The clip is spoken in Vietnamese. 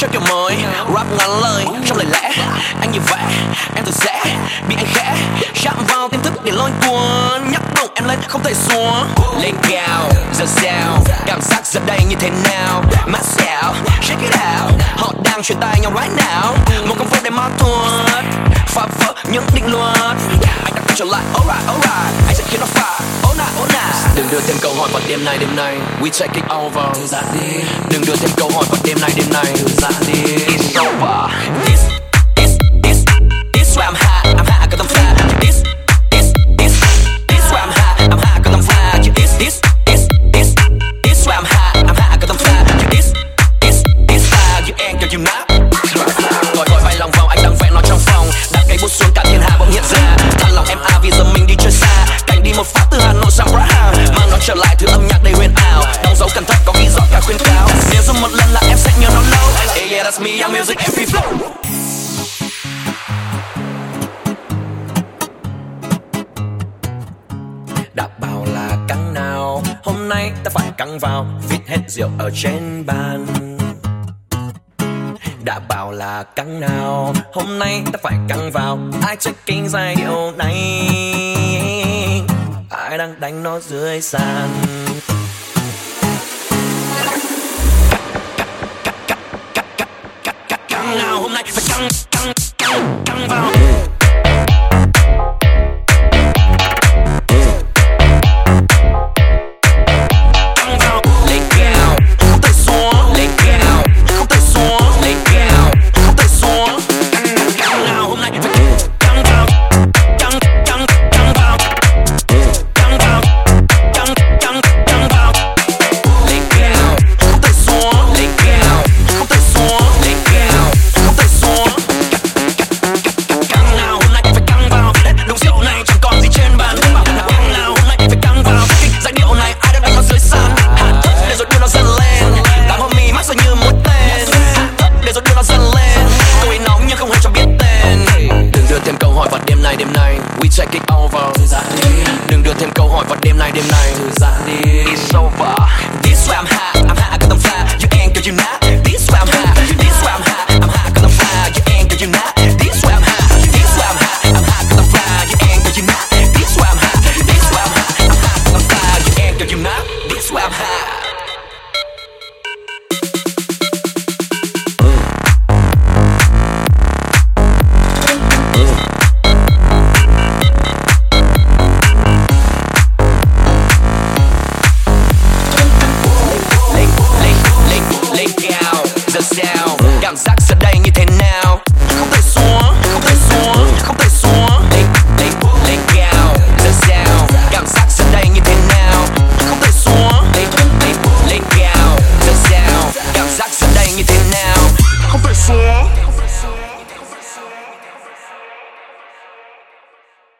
show kiểu mới. Rap ngắn lời, trong lời lẽ. Anh như vậy, em tự sẽ bị anh khẽ. Chạm vào tiềm thức để lôi cuốn. Nhắc bổng em lên, không thể xuống. Lên cao, giờ sao? Cảm giác giờ đây như thế nào? Mát xẻo, check it out. Họ đang truyền tai nhau right now. Một công phu để ma thuật. Phá vỡ những định luật. Anh đã quay trở lại, alright alright. Anh sẽ khiến nó phá. Oh nah oh nah đừng đưa thêm câu hỏi vào đêm nay đêm nay. We take it over. Thư giãn đi. Đừng đưa thêm câu hỏi vào đêm nay đêm nay. Thư giãn đi. It's over. This this this this why I'm hot I'm hot 'cause I'm fly. This this this this why I'm hot I'm hot 'cause I'm fly. This this this this this why I'm hot I'm hot 'cause I'm fly. This this this fly. You ain't girl you not. Gọi gọi that's me, I'm music and flow. Đã bảo là căng nào, hôm nay ta phải căng vào, vít hết rượu ở trên bàn. Đã bảo là căng nào, hôm nay ta phải căng vào, ai checking giai điệu này? Ai đang đánh nó dưới sàn? we check it over. Thư giãn đi. Đừng đưa thêm câu hỏi vào đêm nay đêm nay. Thư giãn đi. It's over. This way I'm hot, I'm hot, I got them fly You ain't, girl, you not.